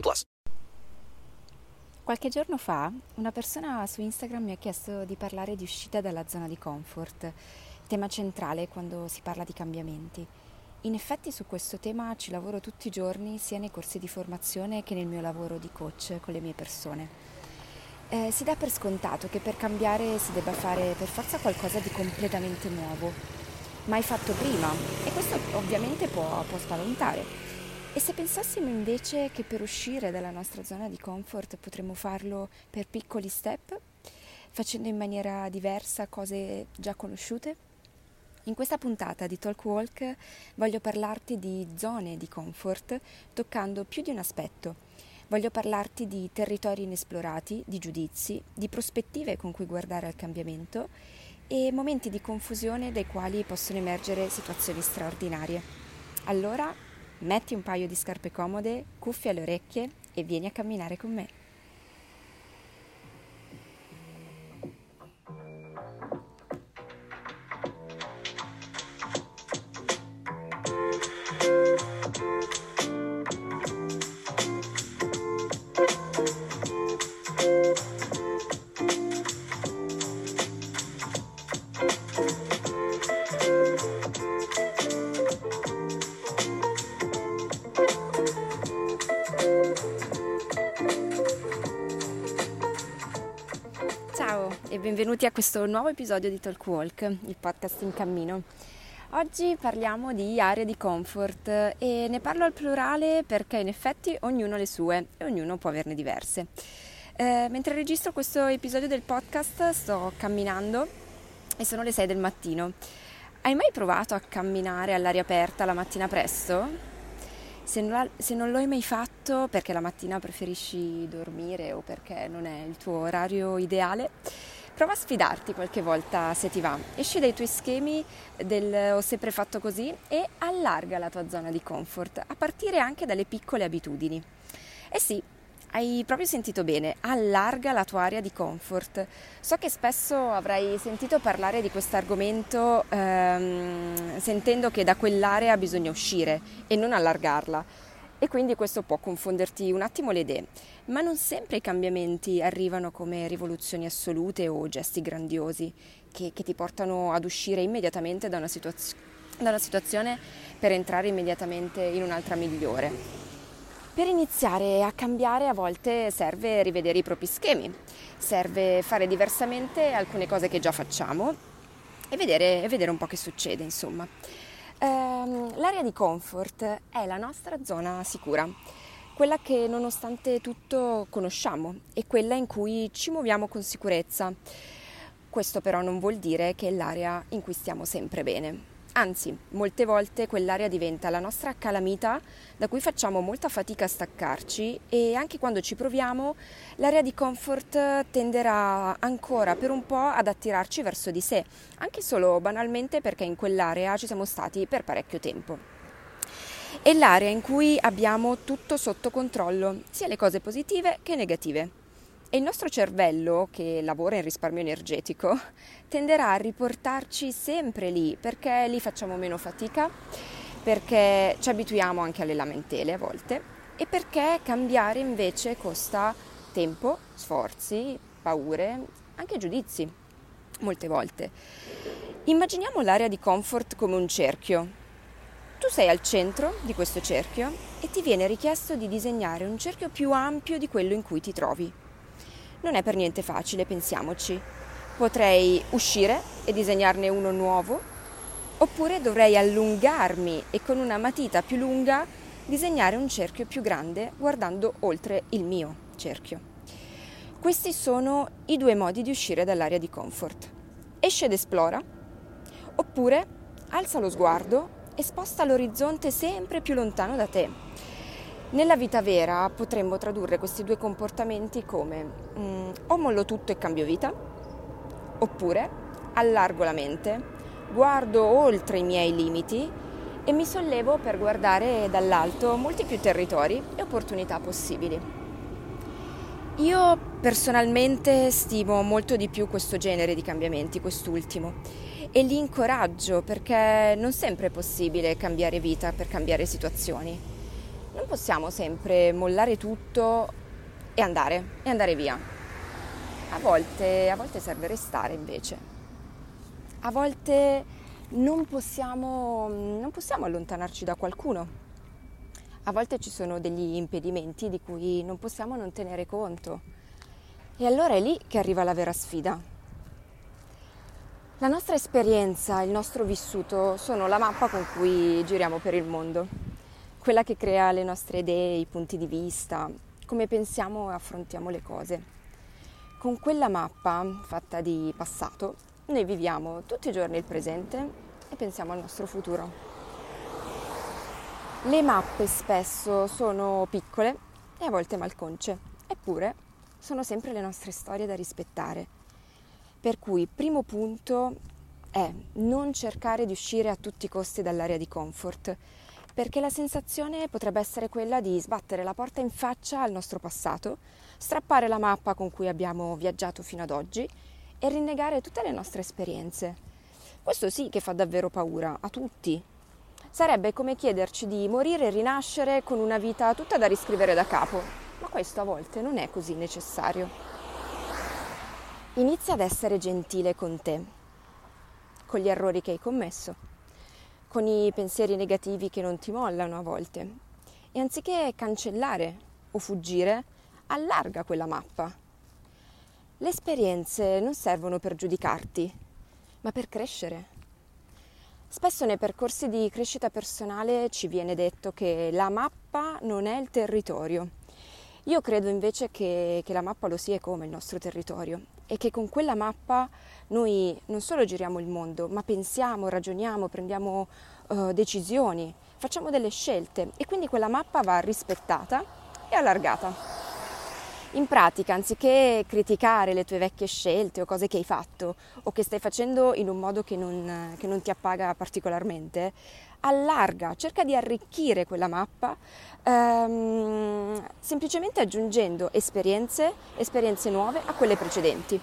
plus. Qualche giorno fa una persona su Instagram mi ha chiesto di parlare di uscita dalla zona di comfort, tema centrale quando si parla di cambiamenti. In effetti su questo tema ci lavoro tutti i giorni sia nei corsi di formazione che nel mio lavoro di coach con le mie persone. Eh, si dà per scontato che per cambiare si debba fare per forza qualcosa di completamente nuovo, mai fatto prima e questo ovviamente può, può spaventare. E se pensassimo invece che per uscire dalla nostra zona di comfort potremmo farlo per piccoli step, facendo in maniera diversa cose già conosciute? In questa puntata di Talk Walk voglio parlarti di zone di comfort toccando più di un aspetto Voglio parlarti di territori inesplorati, di giudizi, di prospettive con cui guardare al cambiamento e momenti di confusione dai quali possono emergere situazioni straordinarie. Allora, metti un paio di scarpe comode, cuffie alle orecchie e vieni a camminare con me. Benvenuti a questo nuovo episodio di Talk Walk, il podcast in cammino. Oggi parliamo di aree di comfort e ne parlo al plurale perché in effetti ognuno ha le sue e ognuno può averne diverse. Eh, mentre registro questo episodio del podcast sto camminando e sono le 6 del mattino. Hai mai provato a camminare all'aria aperta la mattina presto? Se non, se non, lo hai mai fatto perché la mattina preferisci dormire o perché non è il tuo orario ideale, Prova a sfidarti qualche volta se ti va. Esci dai tuoi schemi del ho sempre fatto così e allarga la tua zona di comfort, a partire anche dalle piccole abitudini. Eh sì, hai proprio sentito bene, allarga la tua area di comfort. So che spesso avrai sentito parlare di questo argomento ehm, sentendo che da quell'area bisogna uscire e non allargarla e quindi questo può confonderti un attimo le idee. Ma non sempre i cambiamenti arrivano come rivoluzioni assolute o gesti grandiosi che, che ti portano ad uscire immediatamente da una, situazio- da una situazione per entrare immediatamente in un'altra migliore. Per iniziare a cambiare a volte serve rivedere i propri schemi, serve fare diversamente alcune cose che già facciamo e vedere, e vedere un po' che succede, insomma. Ehm, l'area di comfort è la nostra zona sicura, quella che nonostante tutto conosciamo e quella in cui ci muoviamo con sicurezza. Questo però non vuol dire che è l'area in cui stiamo sempre bene. Anzi, molte volte quell'area diventa la nostra calamita da cui facciamo molta fatica a staccarci e anche quando ci proviamo l'area di comfort tenderà ancora per un po' ad attirarci verso di sé, anche solo banalmente perché in quell'area ci siamo stati per parecchio tempo. È l'area in cui abbiamo tutto sotto controllo, sia le cose positive che negative. E il nostro cervello, che lavora in risparmio energetico, tenderà a riportarci sempre lì perché lì facciamo meno fatica, perché ci abituiamo anche alle lamentele a volte e perché cambiare invece costa tempo, sforzi, paure, anche giudizi, molte volte. Immaginiamo l'area di comfort come un cerchio. Tu sei al centro di questo cerchio e ti viene richiesto di disegnare un cerchio più ampio di quello in cui ti trovi. Non è per niente facile, pensiamoci. Potrei uscire e disegnarne uno nuovo, oppure dovrei allungarmi e con una matita più lunga disegnare un cerchio più grande guardando oltre il mio cerchio. Questi sono i due modi di uscire dall'area di comfort. Esce ed esplora, oppure alza lo sguardo e sposta l'orizzonte sempre più lontano da te. Nella vita vera potremmo tradurre questi due comportamenti come mm, o mollo tutto e cambio vita, oppure allargo la mente, guardo oltre i miei limiti e mi sollevo per guardare dall'alto molti più territori e opportunità possibili. Io personalmente stimo molto di più questo genere di cambiamenti, quest'ultimo, e li incoraggio perché non sempre è possibile cambiare vita per cambiare situazioni non possiamo sempre mollare tutto e andare, e andare via. A volte, a volte serve restare invece. A volte non possiamo, non possiamo allontanarci da qualcuno. A volte ci sono degli impedimenti di cui non possiamo non tenere conto. E allora è lì che arriva la vera sfida. La nostra esperienza, il nostro vissuto sono la mappa con cui giriamo per il mondo quella che crea le nostre idee, i punti di vista, come pensiamo e affrontiamo le cose. Con quella mappa fatta di passato, noi viviamo tutti i giorni il presente e pensiamo al nostro futuro. Le mappe spesso sono piccole e a volte malconce, eppure sono sempre le nostre storie da rispettare. Per cui, primo punto è non cercare di uscire a tutti i costi dall'area di comfort, perché la sensazione potrebbe essere quella di sbattere la porta in faccia al nostro passato, strappare la mappa con cui abbiamo viaggiato fino ad oggi e rinnegare tutte le nostre esperienze. Questo sì che fa davvero paura a tutti. Sarebbe come chiederci di morire e rinascere con una vita tutta da riscrivere da capo, ma questo a volte non è così necessario. Inizia ad essere gentile con te, con gli errori che hai commesso con i pensieri negativi che non ti mollano a volte. E anziché cancellare o fuggire, allarga quella mappa. Le esperienze non servono per giudicarti, ma per crescere. Spesso nei percorsi di crescita personale ci viene detto che la mappa non è il territorio. Io credo invece che, che la mappa lo sia come il nostro territorio e che con quella mappa noi non solo giriamo il mondo, ma pensiamo, ragioniamo, prendiamo uh, decisioni, facciamo delle scelte e quindi quella mappa va rispettata e allargata. In pratica, anziché criticare le tue vecchie scelte o cose che hai fatto o che stai facendo in un modo che non, che non ti appaga particolarmente, allarga, cerca di arricchire quella mappa ehm, semplicemente aggiungendo esperienze, esperienze nuove a quelle precedenti.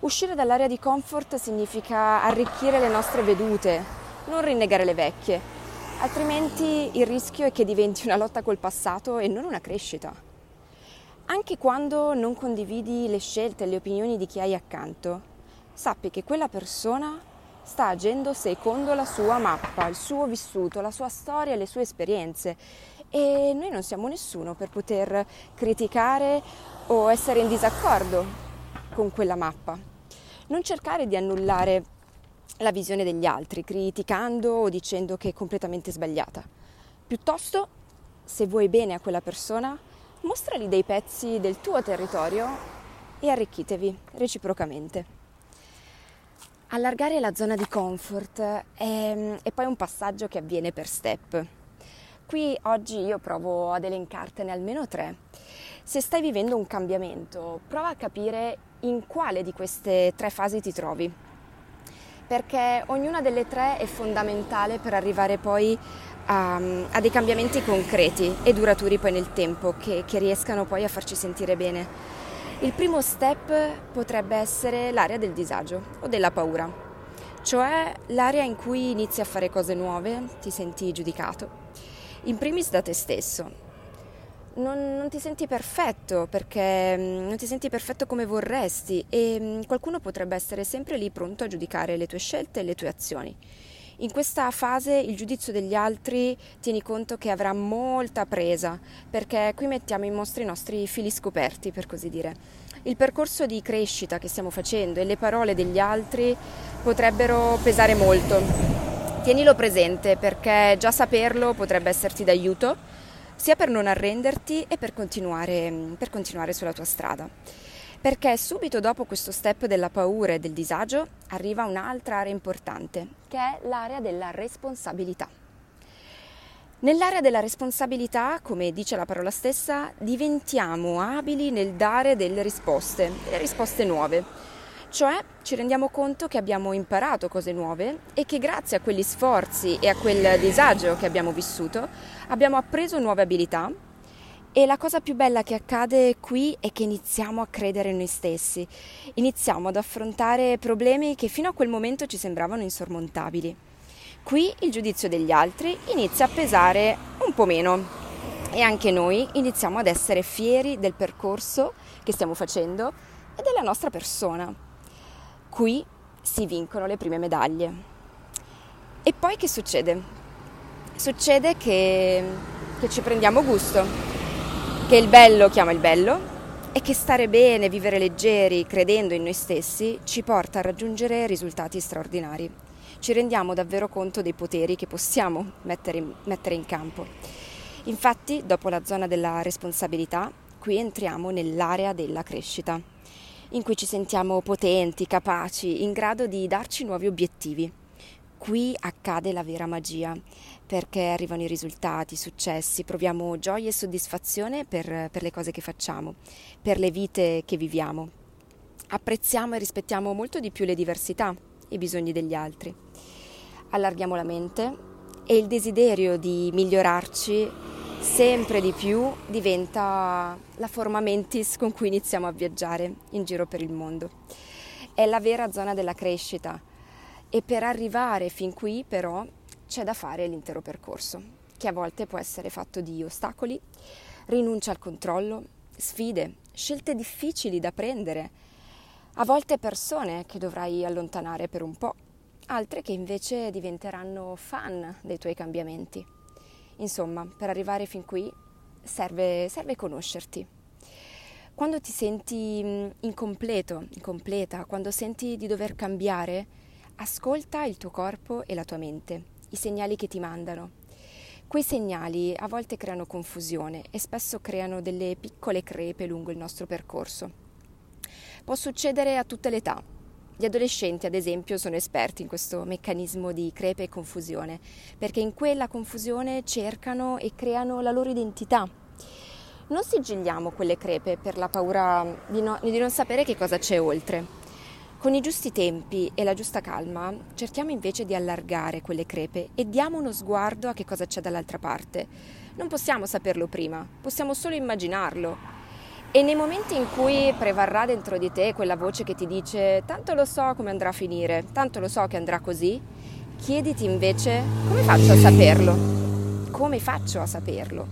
Uscire dall'area di comfort significa arricchire le nostre vedute, non rinnegare le vecchie, altrimenti il rischio è che diventi una lotta col passato e non una crescita. Anche quando non condividi le scelte e le opinioni di chi hai accanto, sappi che quella persona sta agendo secondo la sua mappa, il suo vissuto, la sua storia, le sue esperienze e noi non siamo nessuno per poter criticare o essere in disaccordo con quella mappa. Non cercare di annullare la visione degli altri, criticando o dicendo che è completamente sbagliata. Piuttosto, se vuoi bene a quella persona, mostrali dei pezzi del tuo territorio e arricchitevi reciprocamente. Allargare la zona di comfort è, è poi un passaggio che avviene per step. Qui oggi io provo ad elencartene almeno tre. Se stai vivendo un cambiamento, prova a capire in quale di queste tre fasi ti trovi, perché ognuna delle tre è fondamentale per arrivare poi a, a dei cambiamenti concreti e duraturi poi nel tempo, che, che riescano poi a farci sentire bene. Il primo step potrebbe essere l'area del disagio o della paura, cioè l'area in cui inizi a fare cose nuove, ti senti giudicato, in primis da te stesso, non, non, ti senti perfetto perché mm, non ti senti perfetto come vorresti e mm, qualcuno potrebbe essere sempre lì pronto a giudicare le tue scelte e le tue azioni. In questa fase il giudizio degli altri tieni conto che avrà molta presa perché qui mettiamo in mostra i nostri fili scoperti, per così dire. Il percorso di crescita che stiamo facendo e le parole degli altri potrebbero pesare molto. Tienilo presente perché già saperlo potrebbe esserti d'aiuto sia per non arrenderti e per continuare, per continuare sulla tua strada. Perché subito dopo questo step della paura e del disagio arriva un'altra area importante, che è l'area della responsabilità. Nell'area della responsabilità, come dice la parola stessa, diventiamo abili nel dare delle risposte, delle risposte nuove. Cioè ci rendiamo conto che abbiamo imparato cose nuove e che grazie a quegli sforzi e a quel disagio che abbiamo vissuto abbiamo appreso nuove abilità e la cosa più bella che accade qui è che iniziamo a credere in noi stessi, iniziamo ad affrontare problemi che fino a quel momento ci sembravano insormontabili. Qui il giudizio degli altri inizia a pesare un po' meno e anche noi iniziamo ad essere fieri del percorso che stiamo facendo e della nostra persona. Qui si vincono le prime medaglie. E poi che succede? Succede che, che ci prendiamo gusto, che il bello chiama il bello e che stare bene, vivere leggeri, credendo in noi stessi, ci porta a raggiungere risultati straordinari ci rendiamo davvero conto dei poteri che possiamo mettere in, mettere in campo. Infatti, dopo la zona della responsabilità, qui entriamo nell'area della crescita, in cui ci sentiamo potenti, capaci, in grado di darci nuovi obiettivi. Qui accade la vera magia, perché arrivano i risultati, i successi, proviamo gioia e soddisfazione per, per le cose che facciamo, per le vite che viviamo. Apprezziamo e rispettiamo molto di più le diversità, i bisogni degli altri. Allarghiamo la mente e il desiderio di migliorarci sempre di più diventa la forma mentis con cui iniziamo a viaggiare in giro per il mondo. È la vera zona della crescita e per arrivare fin qui però c'è da fare l'intero percorso, che a volte può essere fatto di ostacoli, rinuncia al controllo, sfide, scelte difficili da prendere, a volte persone che dovrai allontanare per un po', altre che invece diventeranno fan dei tuoi cambiamenti. Insomma, per arrivare fin qui serve, serve conoscerti. Quando ti senti mm, incompleto, incompleta, quando senti di dover cambiare, ascolta il tuo corpo e la tua mente, i segnali che ti mandano. Quei segnali a volte creano confusione e spesso creano delle piccole crepe lungo il nostro percorso. Può succedere a tutte le età. Gli adolescenti, ad esempio, sono esperti in questo meccanismo di crepe e confusione, perché in quella confusione cercano e creano la loro identità. Non sigilliamo quelle crepe per la paura di, no, di non sapere che cosa c'è oltre. Con i giusti tempi e la giusta calma cerchiamo invece di allargare quelle crepe e diamo uno sguardo a che cosa c'è dall'altra parte. Non possiamo saperlo prima, possiamo solo immaginarlo e nei momenti in cui prevarrà dentro di te quella voce che ti dice tanto lo so come andrà a finire, tanto lo so che andrà così, chiediti invece come faccio a saperlo? Come faccio a saperlo?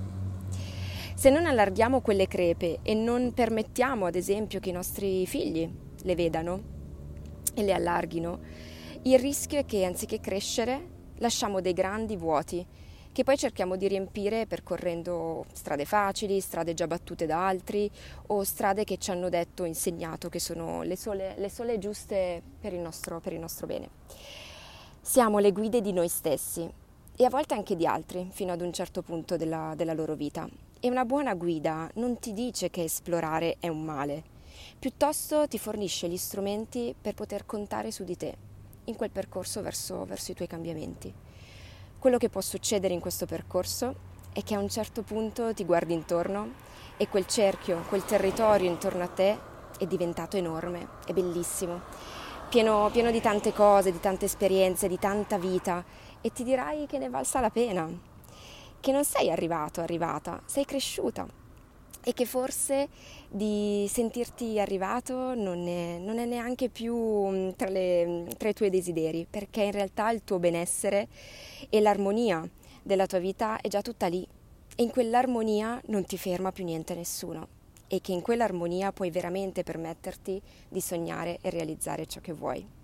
Se non allarghiamo quelle crepe e non permettiamo ad esempio che i nostri figli le vedano e le allarghino, il rischio è che anziché crescere lasciamo dei grandi vuoti che poi cerchiamo di riempire percorrendo strade facili, strade già battute da altri o strade che ci hanno detto, insegnato che sono le sole, le sole giuste per il, nostro, per il nostro bene. Siamo le guide di noi stessi e a volte anche di altri fino ad un certo punto della, della loro vita. E una buona guida non ti dice che esplorare è un male, piuttosto ti fornisce gli strumenti per poter contare su di te in quel percorso verso, verso i tuoi cambiamenti. Quello che può succedere in questo percorso è che a un certo punto ti guardi intorno e quel cerchio, quel territorio intorno a te è diventato enorme, è bellissimo, pieno, pieno di tante cose, di tante esperienze, di tanta vita e ti dirai che ne valsa la pena, che non sei arrivato, arrivata, sei cresciuta e che forse di sentirti arrivato non è, non è neanche più mm, tra, le, mm, tra, i tuoi desideri, perché in realtà il tuo benessere e l'armonia della tua vita è già tutta lì e in quell'armonia non ti ferma più niente nessuno e che in quell'armonia puoi veramente permetterti di sognare e realizzare ciò che vuoi.